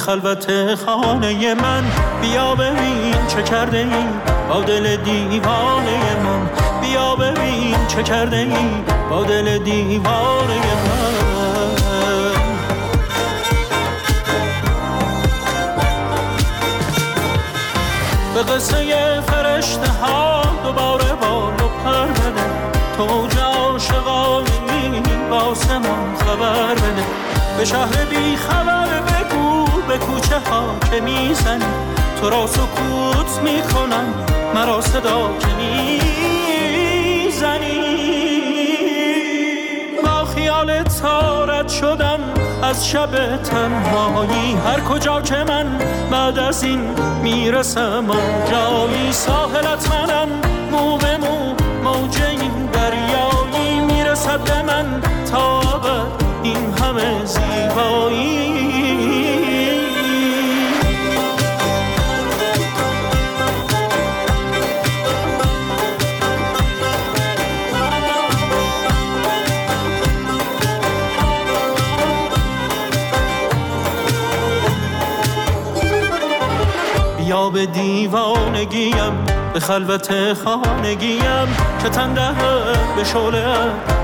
خلوت خانه من. بیا ببین چه کرده ای با دل دیوانه من. بیا ببین چه کرده ای با دل دیوانه من. به قصه فرشته ها دوباره بال و پر بده. تو عاشقانی واسه من خبر بده. به شهر بی خبر به کوچه ها که می‌زنی. تو را سکوت می‌کنم مرا صدا که می‌زنی. با خیال تارت شدم از شب تنهایی هر کجا که من بعد از این می‌رسم جایی ساحلت منم. مو به مو موج به دیوانگیم به خلوت خانگیم. که تنده به شوله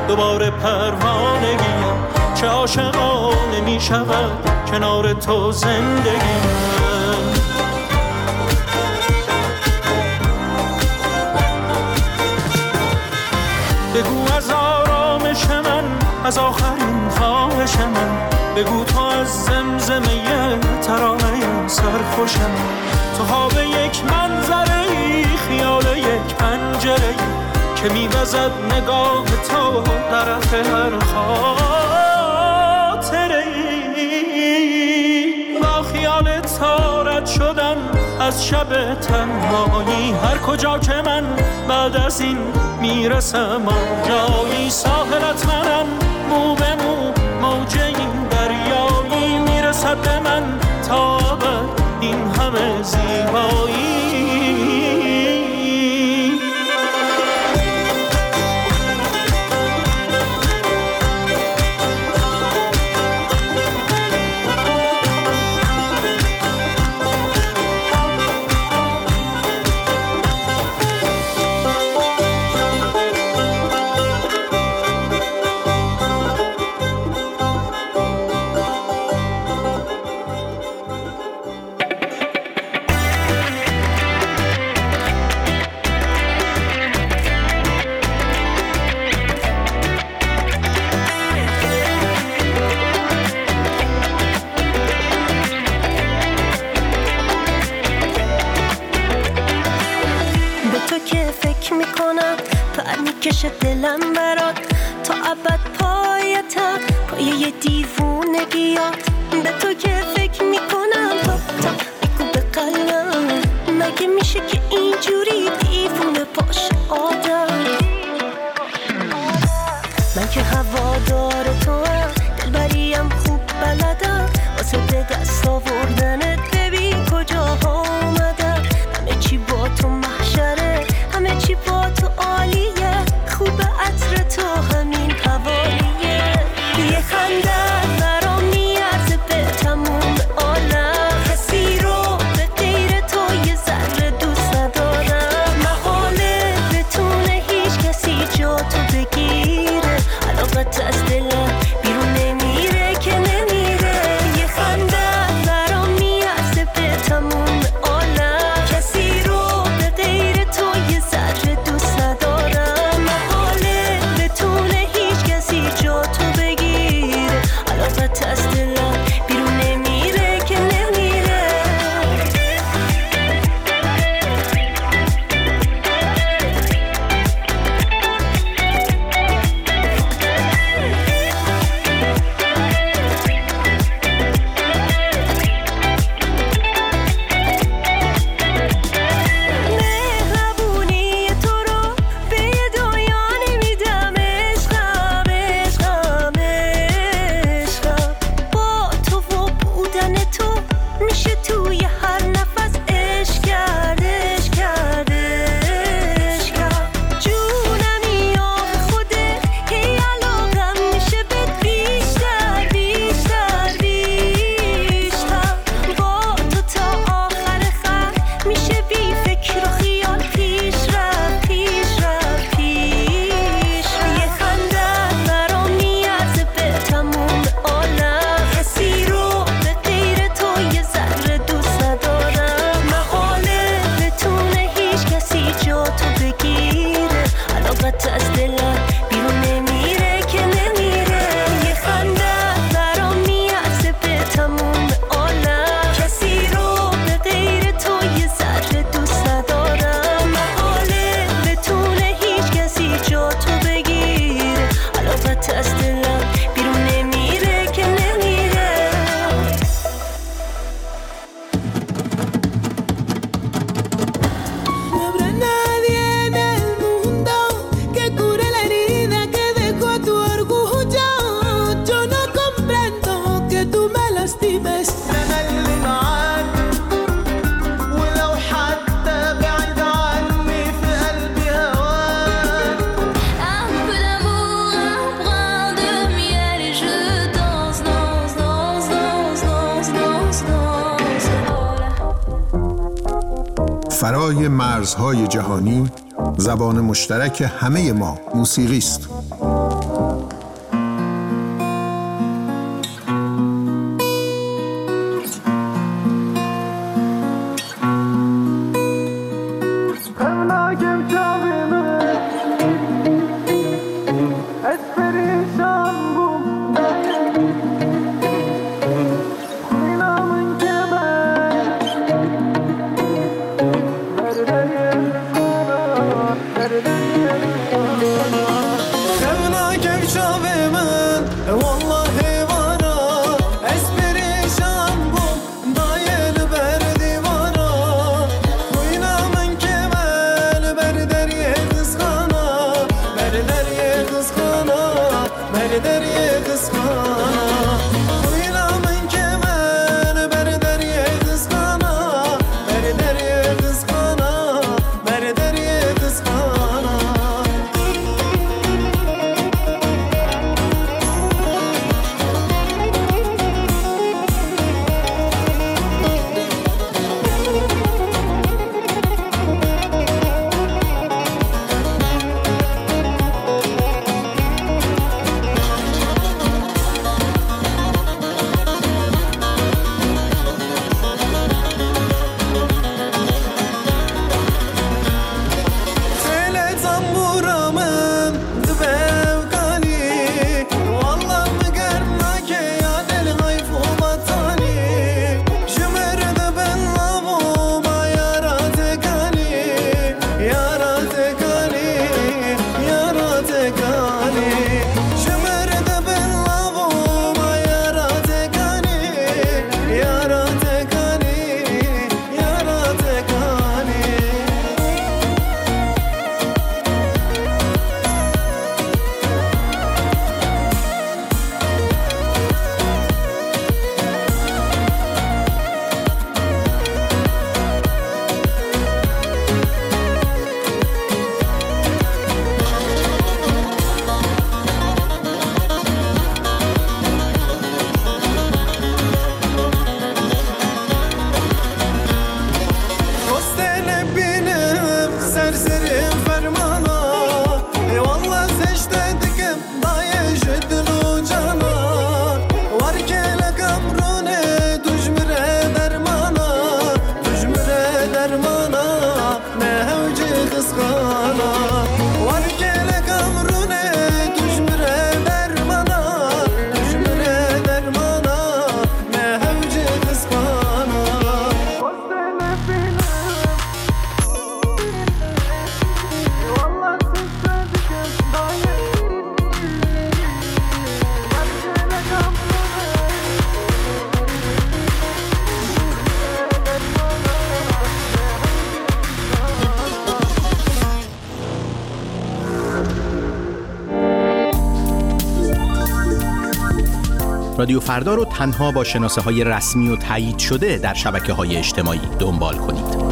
دوباره پروانگیم. چه عاشقانه می شود کنار تو زندگیم. بگو از آرامش من از آخرین خواهش من. بگو تو از زمزمه ترانه سرخوشم. تو ها به یک منظره خیال یک پنجره که میوزد نگاه تو طرف هر خاطره با خیال تارت شدم از شب تنهایی هر کجا که من بعد از این می‌رسم جایی ساحلت منم مو به مو موج Oh. مرزهای جهانی زبان مشترک همه ما موسیقی است. رادیو فردا رو تنها با شناسه های رسمی و تایید شده در شبکه های اجتماعی دنبال کنید.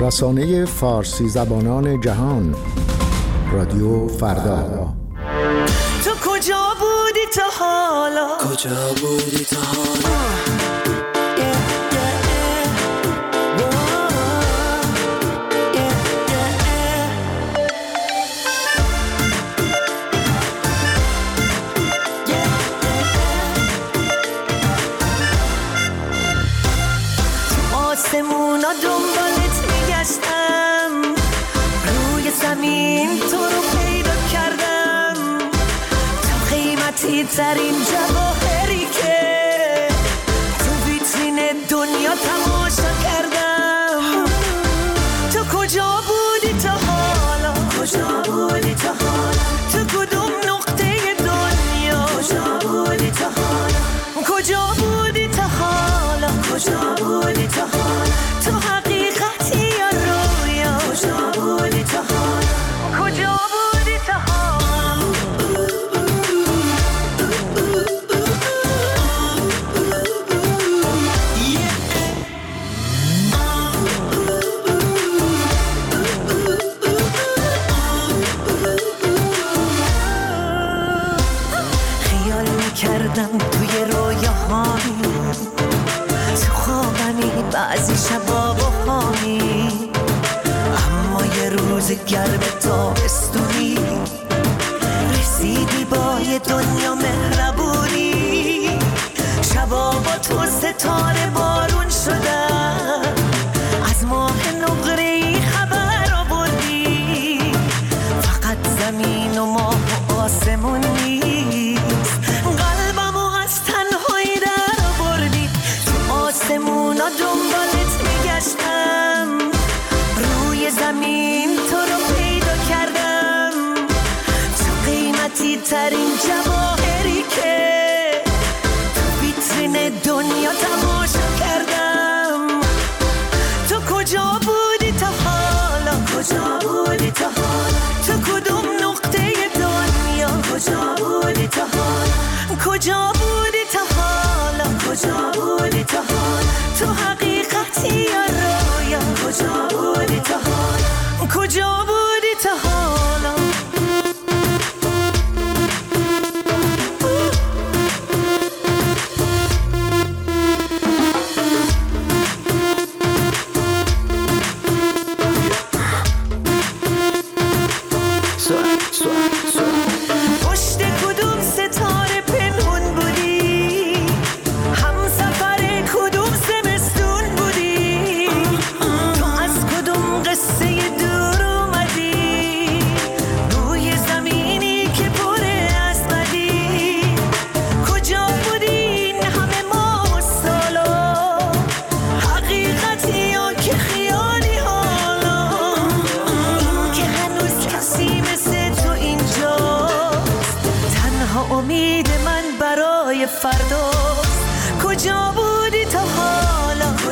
رسانه فارسی زبانان جهان رادیو فردا. تو کجا بودی تا حالا؟ کجا بودی تا حالا؟ dari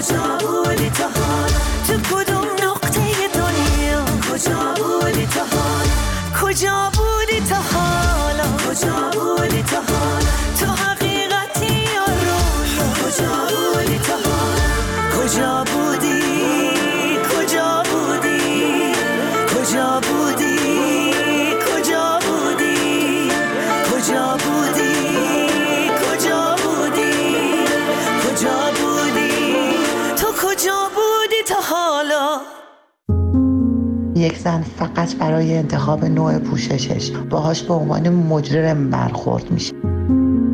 Shabu. یک زن فقط برای انتخاب نوع پوششش. باهاش به عنوان مجرم برخورد میشه.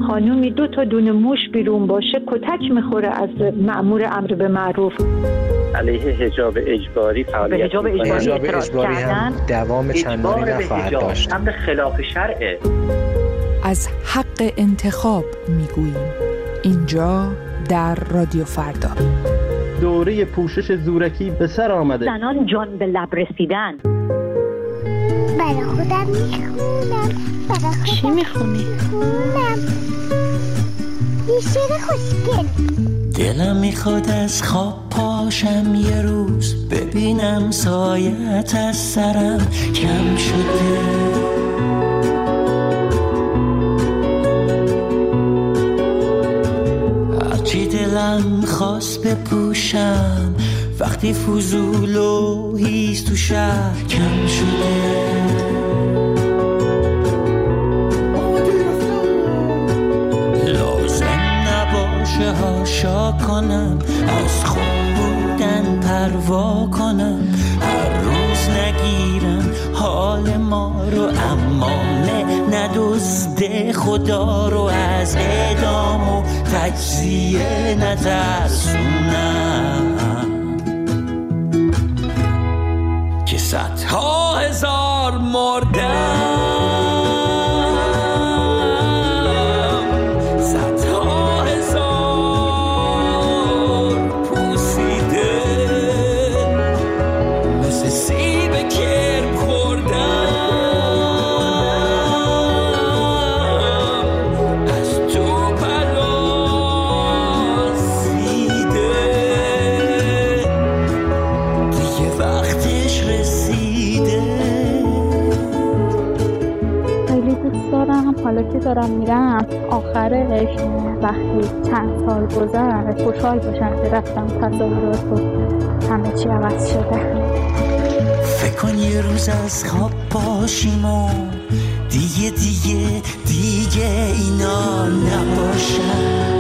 خانومی دو تا دونه موش بیرون باشه کتک می‌خوره از معمور امر به معروف. علیه حجاب اجباری فعالیت حجاب. اجباری اعتراض کردن دوام چندانی نخواهد حجاب داشت. امر خلاف شرعه از حق انتخاب می‌گوییم. اینجا در رادیو فردا. دوره پوشش زورکی به سر آمده. زنان جان به لب رسیدن. برای خودم می‌خونم برای خودم چی می‌خونی؟ یه شعر خوشگل. دلم می‌خواد از خواب پاشم یه روز ببینم سایت از سرم کم شده. دلم خواست بپوشم. وقتی فضول و هیز تو شهر کم شده. هاشا کنم. از خوب بودن پروا کنم. خدا رو از اعدام و تجزیه نترسونم. که صدها هزار مردم دارم میرم آخرش وقتی چند سال گذشت خوشحال باشم که رفتم تصاورات و همه چی عوض شده. فکر کن یه روز از خواب باشیم و دیگه دیگه دیگه اینا نباشن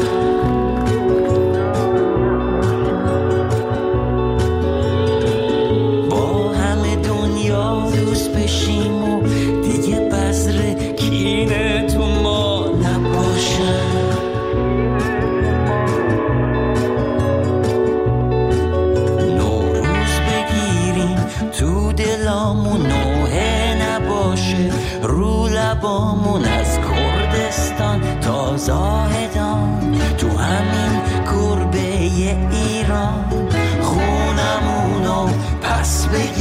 زاهدان تو همین گربه ایران خونمونو پس بگیریم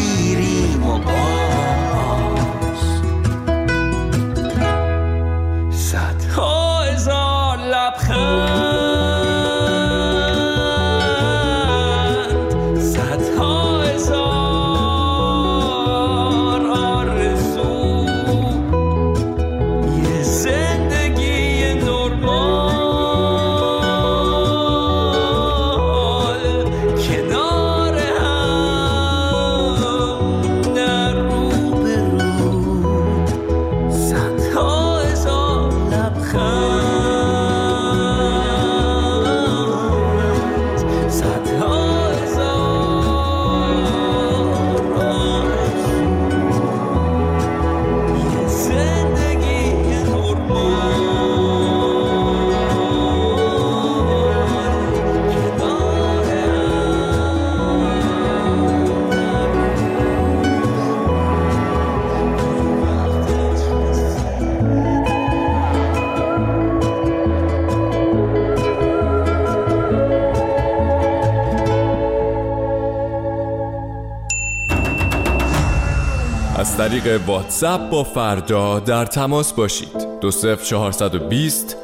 طریق واتساپ با فردا در تماس باشید. دو صفر چهارصد و بیست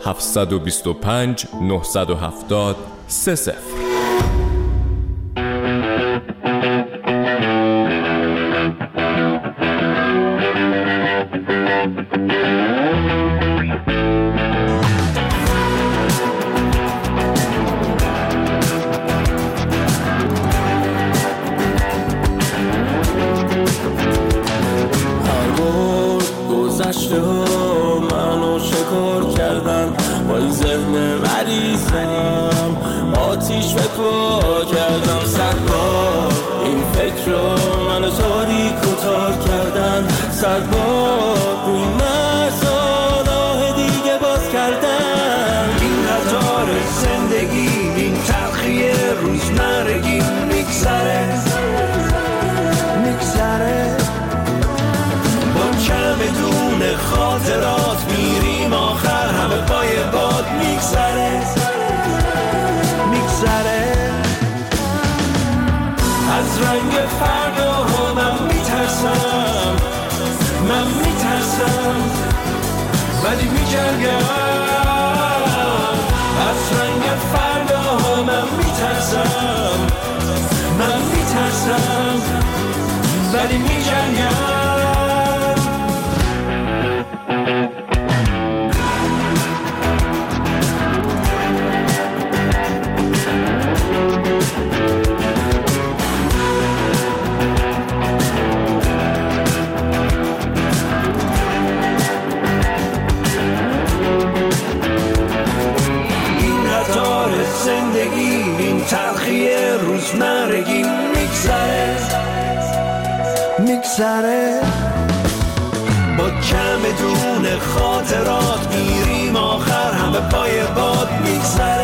love me sad.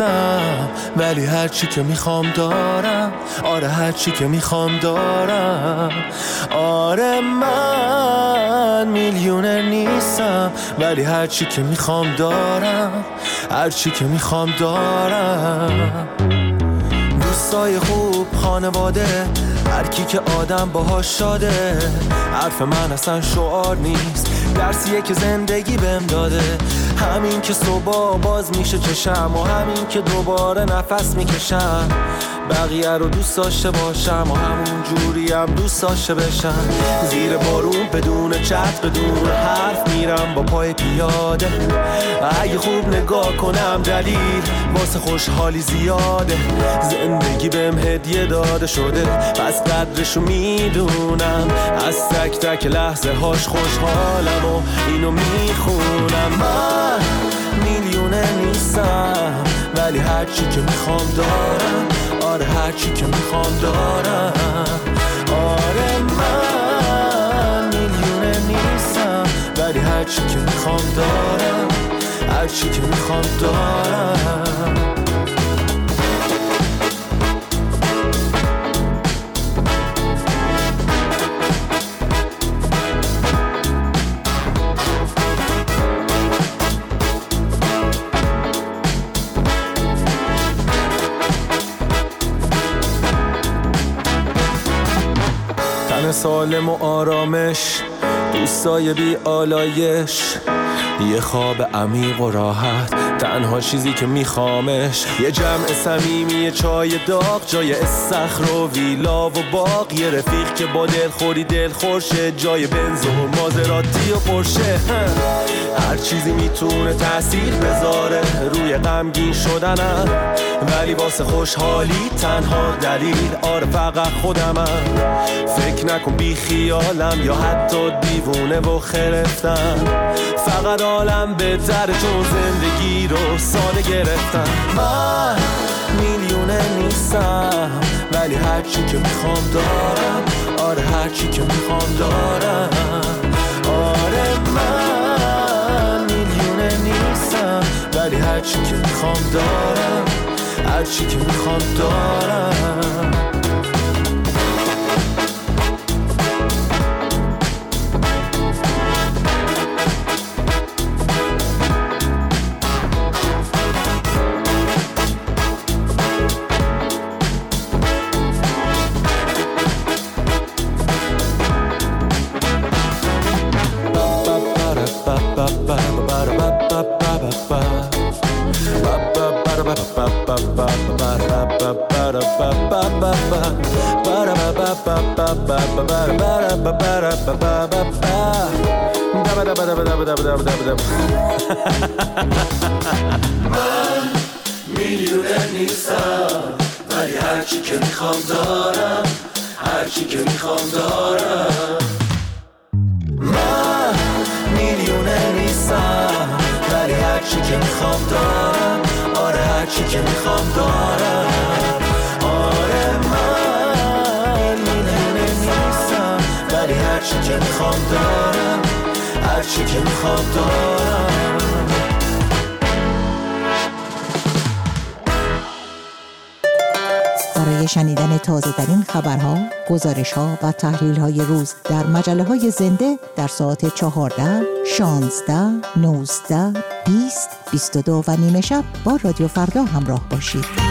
نیستم ولی هرچی که می‌خوام دارم. آره هرچی که می‌خوام دارم. آره من میلیونر نیستم ولی هرچی که می‌خوام دارم. هرچی که می‌خوام دارم. دوستای خوب خانواده هر کی که آدم باهاش شاده. حرف من اصلا شعار نیست. درسیه که زندگی بهم داده. همین که صبح باز میشه چشم و همین که دوباره نفس می‌کشم. بقیه رو دوست داشته باشم و همون جوری هم دوست داشته بشم. زیر بارون بدون چت بدون حرف میرم با پای پیاده. اگه خوب نگاه کنم دلیل واسه خوشحالی زیاده. زندگی بهم هدیه داده شده پس قدرشو می‌دونم. از تک تک لحظه هاش خوشحالم و اینو می‌خونم. من میلیونه نیستم ولی هرچی که می‌خوام دارم. آره هرچی که می‌خوام دارم. آره من میلیونه نیستم ولی هرچی که می‌خوام دارم هرچی که می‌خوام دارم. سالم و آرامش دوستای بی آلایش. یه خواب عمیق و راحت تنها چیزی که میخوامش. یه جمع صمیمی چای داغ جای استخر و ویلا و باغ. یه رفیق که با دل خوری دل خورشه جای بنز و مازراتی و پرشه. هر چیزی می‌تونه تاثیر بذاره. روی غمگین شدنم ولی واسه خوشحالی تنها دلیل آره فقط خودمم. فکر نکن بی خیالم یا حتی دیوونه و خرفتم. فقط عالم بهتره چون زندگی رو ساده گرفتم. من میلیونه نیستم ولی هرچی که می‌خوام دارم. آره هرچی که می‌خوام دارم. ولی هرچی که می‌خوام دارم هرچی که می‌خوام دارم. من میلیون نیستم ولی هرچی که می‌خوام دارم هرچی که می‌خوام دارم که می‌خواد دارم برای شنیدن تازه ترین خبرها، گزارش ها و تحلیل های روز در مجله های زنده در ساعت 14, 16, 19, 20, 22 و نیمه شب با رادیو فردا همراه باشید.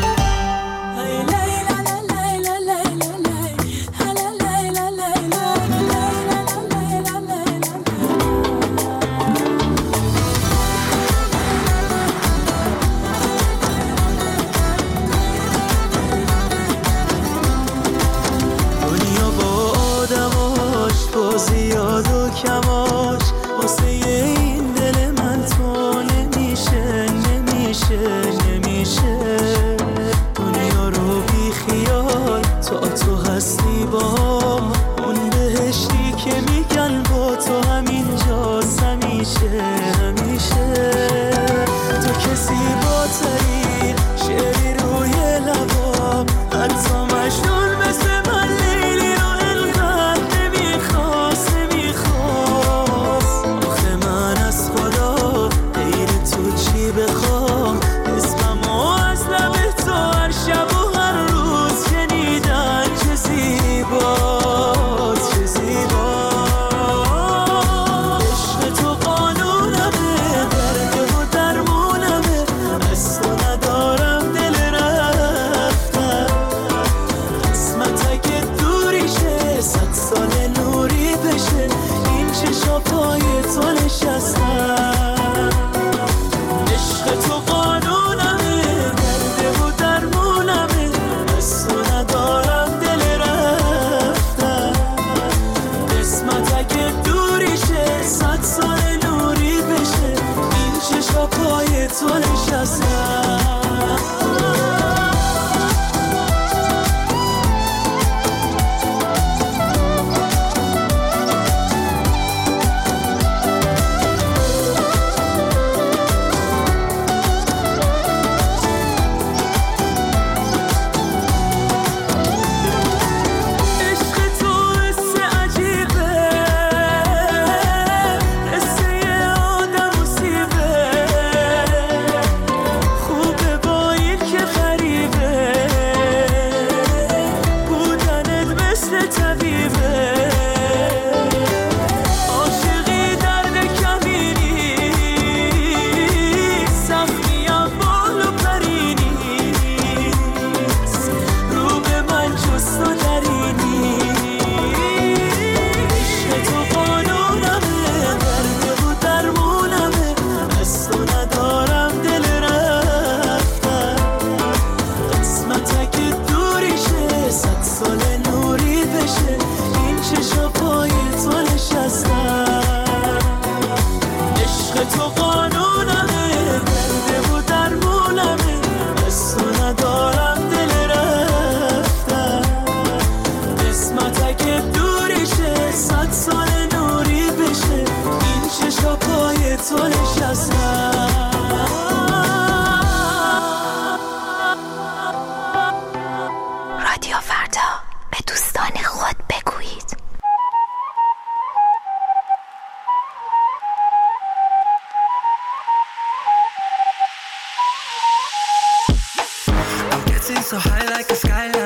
so high like a skyline.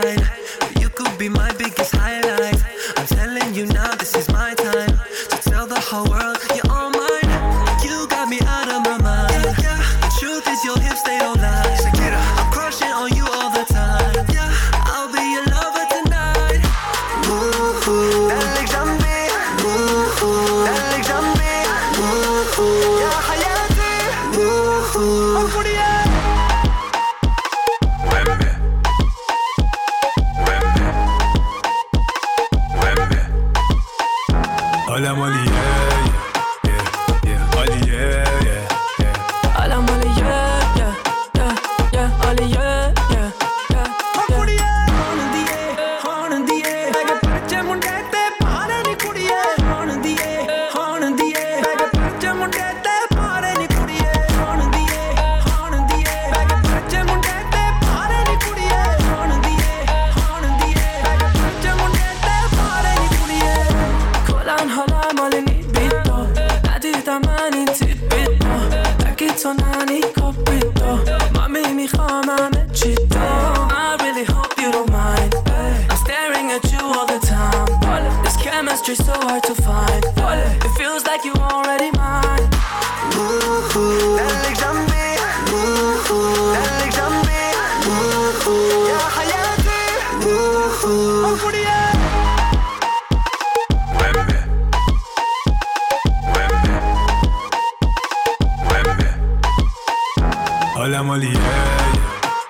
Molly, yeah,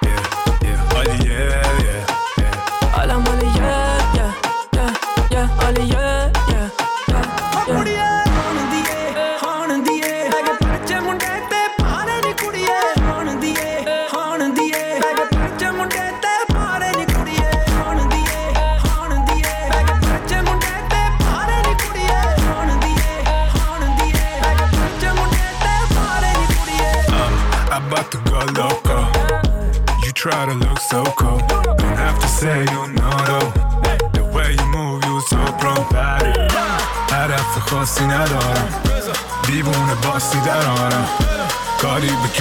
yeah, yeah, yeah, Molly, yeah, yeah, yeah. All I'm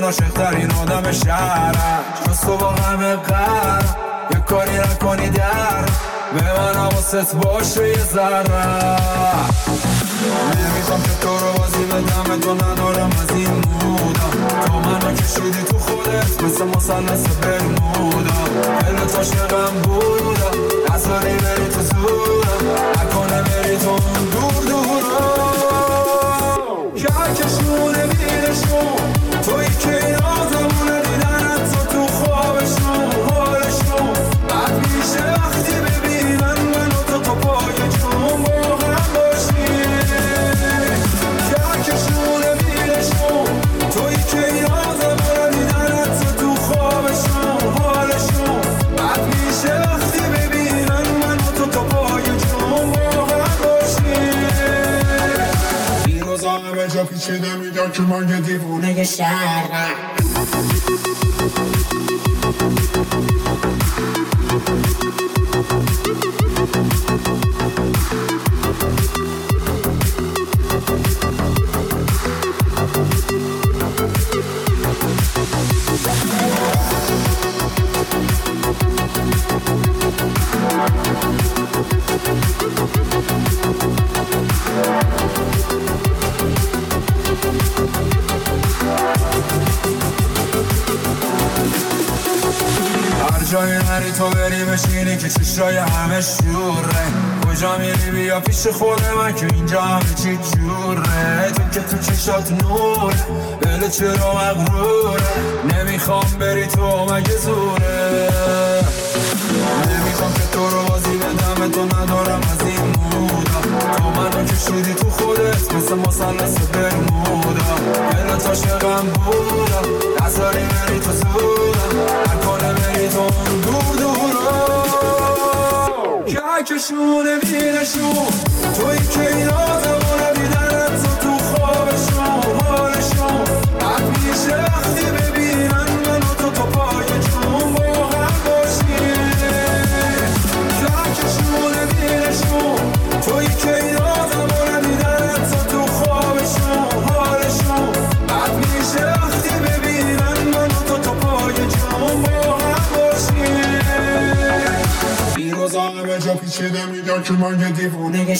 من عاشق ترین آدم شهرم. جز تو با همه قرم یک کاری نکنی در. به من حواست باشه یه ذره. نمی‌خوام که تو رو بازی بدم تو ندارم از این بودم. تو منو کشیدی تو خودت مثل مسلس برمودا. دلت عاشقم بودم. نذاری بری تو زودم نکنه بری تو دور دورم. که کشونه بیرشون پیش خود من که اینجا همه چی جوره تو که تو چشات نور بله چرا مغروره نمی‌خوام بری تو مگه زوره نمی‌خوام که تو رو بازی بدم تو ندارم از این مودا تو منو کشیدی تو خودت مثل مسلس برمودا بله تا شقم بودم نظری بری تو زور کشونه بینشون. توی که این آزمونه رو بچه میدان که من یه دیوونه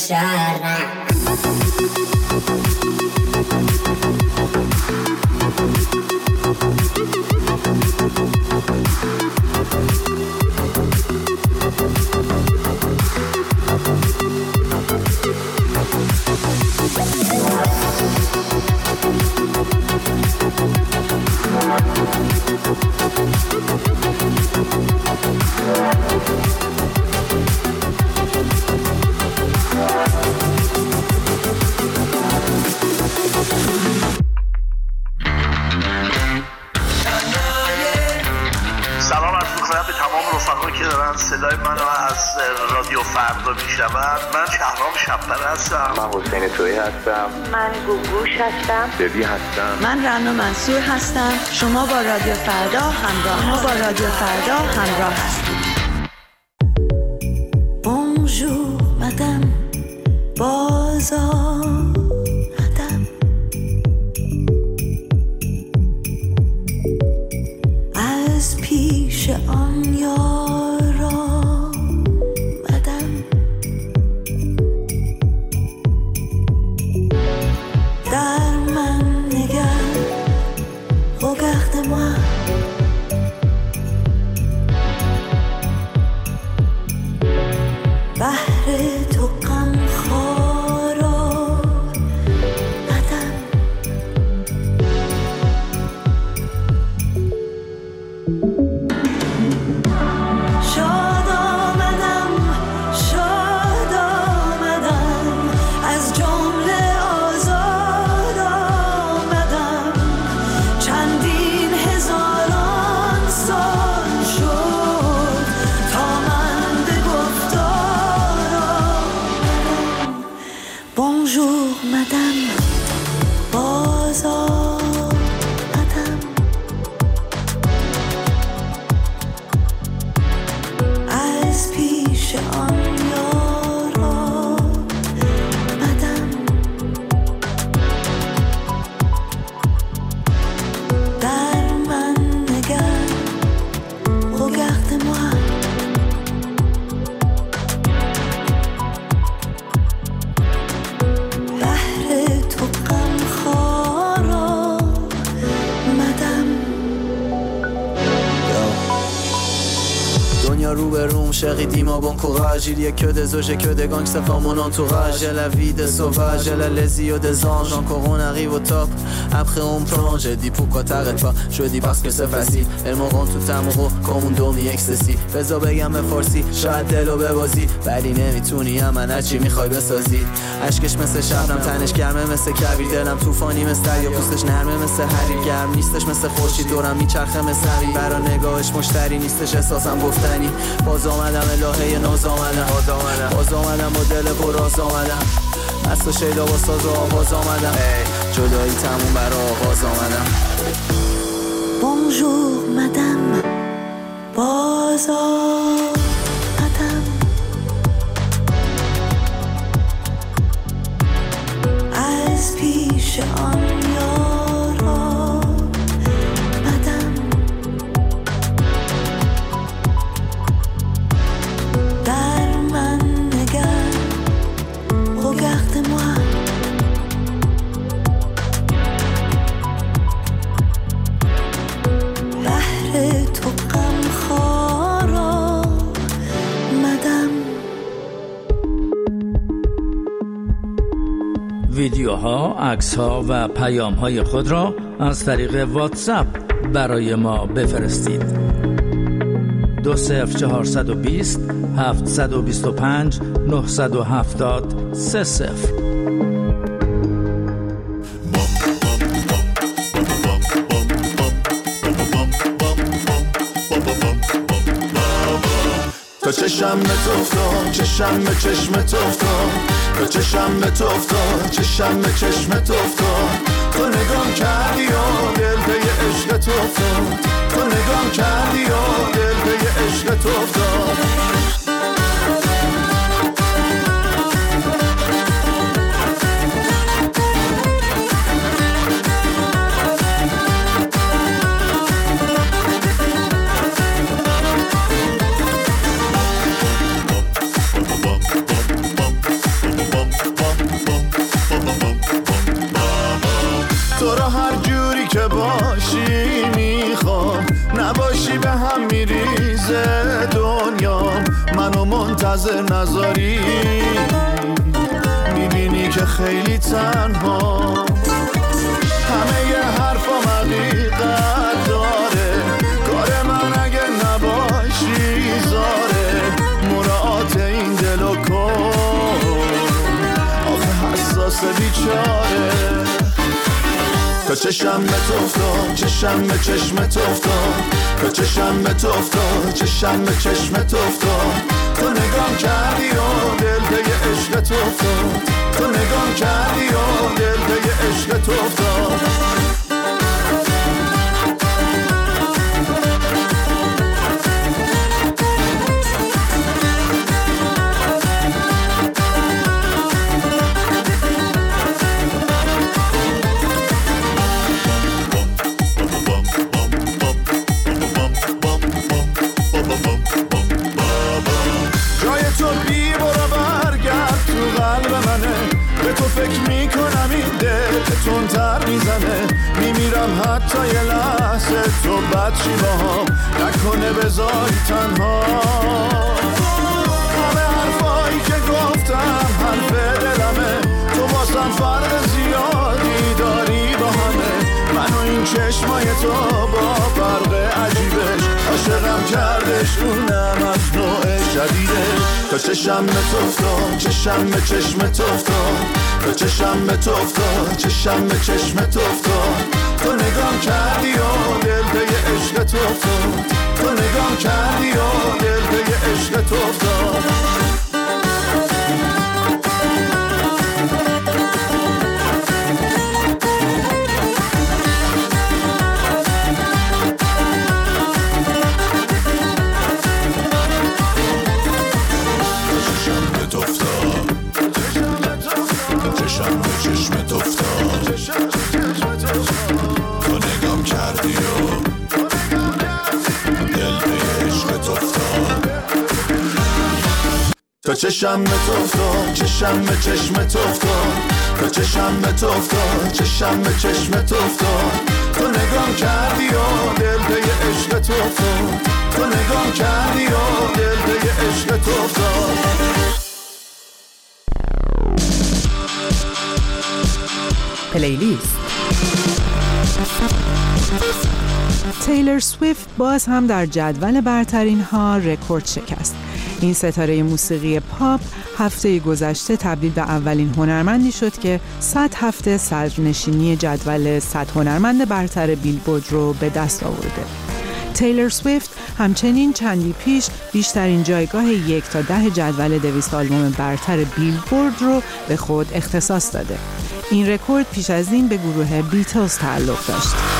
منصور هستم. شما با رادیو فردا همراه ما با رادیو فردا همراه هستید. Il y a que des OG, que des gangs, ça forme mon entourage. J'ai la vie des sauvages, j'ai la les yeux des anges. Encore on arrive au top, après on plonge. J'ai dit pourquoi t'arrêtes pas, je dis parce que c'est facile. Elles me rendent tout amoureux comme un dormi ecstasy. بذار بگم به فارسی شاید دلو ببازی ولی نمی‌تونی هم من هرچی می‌خوای بسازی اشکش مثل شبنم تنش گرمه مثل کبیر دلم طوفانی مثل یا پوستش نرمه مثل حریر گرم نیستش مثل خورشید دورم میچرخه مثل برا نگاهش مشتری نیستش احساسم گفتنی. باز آمدم الهه ناز آمدم. باز آمدم. با دل پراز آمدم. مست و شیدا با ساز و آواز آمدم. جدایی تموم برا آغاز آمدم. Bonjour madame. باز پیش ویدیوها، عکس‌ها و پیام‌های خود را از طریق واتساپ برای ما بفرستید. دو صفر چهارصد و بیست تا چشم به تو افتاد چشم به چشم تو افتاد. تا چشم به تو افتاد چشم به چشم تو افتاد. تو نگاه کردی و دل به عشق تو افتاد. تو نگاه کردی و دل به عشق تو افتاد. منتظر نذاری می‌بینی که خیلی تنها. همه یه حرفا حقیقت داره. کار من اگه نباشی زاره. مراعات این دل و کن. آخه حساس بیچاره. تا چشم به تو افتاد چشم به چشم تو افتاد. تا چشم به تو افتاد چشم به چشم تو افتاد. تو نگام کردی و دل به عشق تو افتاد. تو نگام کردی و دل به عشق تو افتاد. حتی یه لحظه تو بد چی باهام نکنه بذاری تنها. همه حرفایی که گفتم حرف دلمه. تو واسم فرق زیادی داری با همه. من و این چشمای تو با فرق عجیبش. عاشقم کردش اونم از نوع جدیده تا چشم به تو افتاد چشم به چشم تو افتاد. تا چشم به تو افتاد چشم به چشم تو افتاد. تو نگام کردی و دل به عشق تو افتاد. تو نگام کردی و دل به عشق تو افتاد. تا چشم به تو افتاد چشم به چشم تو افتاد. تا چشم به تو افتاد چشم به چشم تو افتاد. تو نگام کردی و دل به عشق تو افتاد. تو نگام کردی و دل به عشق تو افتاد. پلیلیست. تیلر سویفت باز هم در جدول برترین ها رکورد شکست. این ستاره موسیقی پاپ هفته گذشته تبدیل به اولین هنرمندی شد که 100 هفته صدرنشینی جدول 100 هنرمند برتر بیلبورد رو به دست آورده. تیلر سویفت همچنین چندی پیش بیشترین جایگاه یک تا ده جدول دویست آلبوم برتر بیلبورد رو به خود اختصاص داده. این رکورد پیش از این به گروه بیتلز تعلق داشت.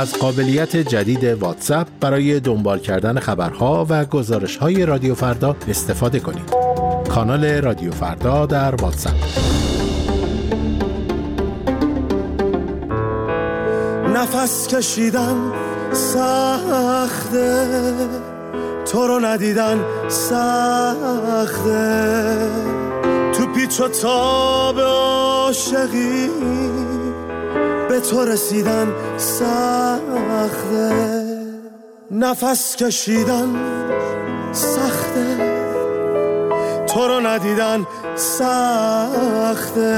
از قابلیت جدید واتساپ برای دنبال کردن خبرها و گزارش های رادیو فردا استفاده کنید. کانال رادیو فردا در واتساپ. نفس کشیدن سخته. تو رو ندیدن سخته. تو پیچ و تاب عاشقی. به تو رسیدن سخته. نفس کشیدن سخته. تو رو ندیدن سخته.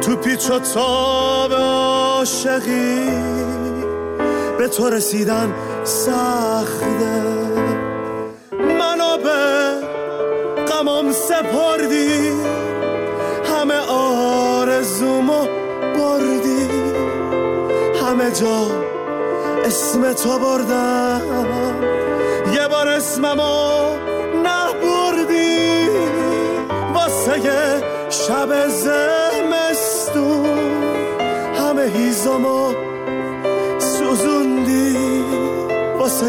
تو پیچ و تاب عاشقی. به تو رسیدن سخته. منو به غمم سپردی. جا اسم تو بردم. یه بار اسممو نبردی. واسه شب زمستون همه هیزمو سوزوندی. واسه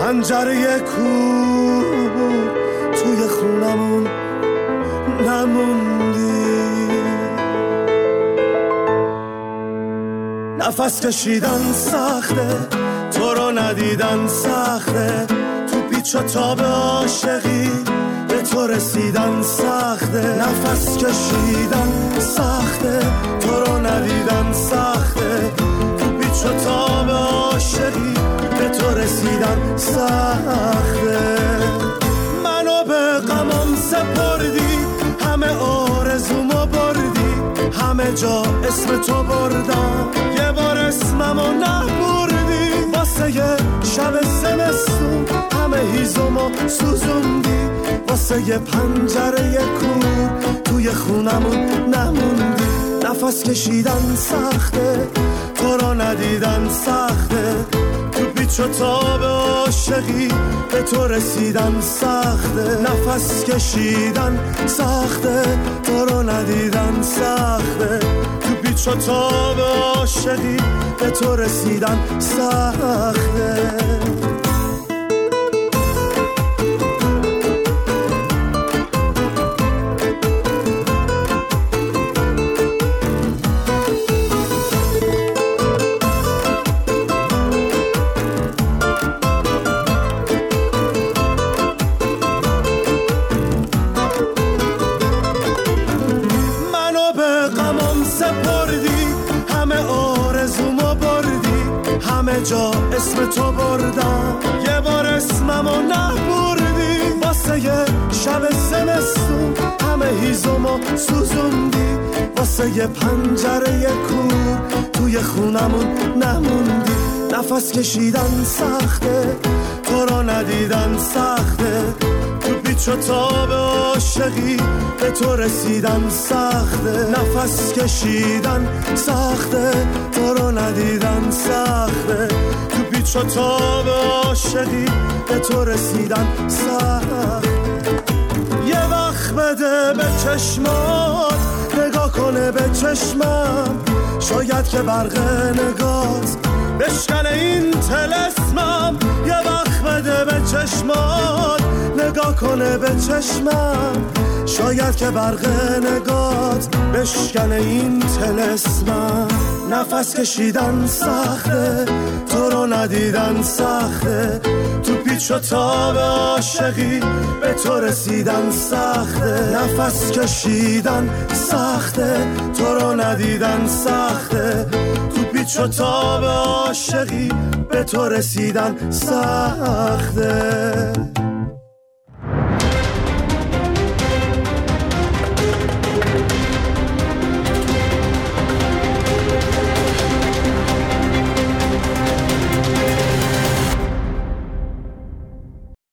پنجره کور توی خونمون نموندی. نفس کشیدن سخته تو رو ندیدن سخته. تو پیچ و تاب عاشقی به تو رسیدن سخته. نفس کشیدن سخته تو رو ندیدن سخته. تو پیچ و تاب عاشقی به تو رسیدن سخته. منو به غمم سپردی همه آرزومو بردی. همه جا اسم تو بردم. یه بار اسممو نبردی واسه یه شب زمستون همه هیزمو سوزوندی. واسه یه پنجره کور توی خونمون نموندی. نفس کشیدن سخته تو رو ندیدن سخته. تو پیچ و تاب عاشقی به تو رسیدن سخته. نفس کشیدن سخته تو رو ندیدن سخته. پیچ و تاب عاشقی به تو رسیدن سخته. جا اسم تو بردم. یه بار اسممو نبردی واسه یه شب زمستون همه هیزمو سوزوندی. واسه یه پنجره کور توی خونمون نموندی. نفس کشیدن سخته تو رو ندیدن سخته. تو پیچ و تاب عاشقی به تو رسیدن سخته. نفس کشیدن سخته تو رو ندیدن سخته. تو پیچ و تاب عاشقی به تو رسیدن سخته. یه وقت بده به چشمات نگاه کنه به چشمم. شاید که برق نگات. بشکن این تلسمم یه وقت بده به چشمات نگاه کنه به چشمم. شاید که برق نگات بشکن این تلسمم. نفس کشیدن سخته تو رو ندیدن سخته. تو پیچ و تاب عاشقی به تو رسیدن سخته. نفس کشیدن سخته تو رو ندیدن سخته. تو پیچ و تاب عاشقی به تو رسیدن سخته.